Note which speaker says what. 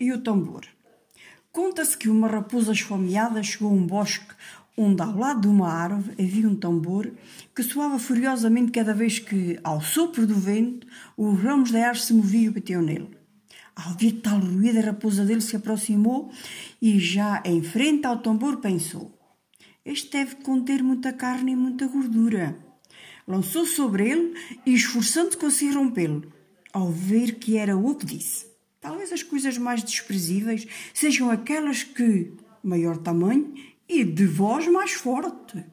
Speaker 1: e o tambor. Conta-se que uma raposa esfomeada chegou a um bosque onde, ao lado de uma árvore, havia um tambor que soava furiosamente cada vez que, ao sopro do vento, os ramos da árvore se moviam e batiam nele. Ao ouvir tal ruído, a raposa dele se aproximou e, já em frente ao tambor, pensou: Este deve conter muita carne e muita gordura. Lançou sobre ele e, esforçando-se, conseguiu rompê-lo. Ao ver que era o que disse: Talvez as coisas mais desprezíveis sejam aquelas que, maior tamanho e de voz mais forte.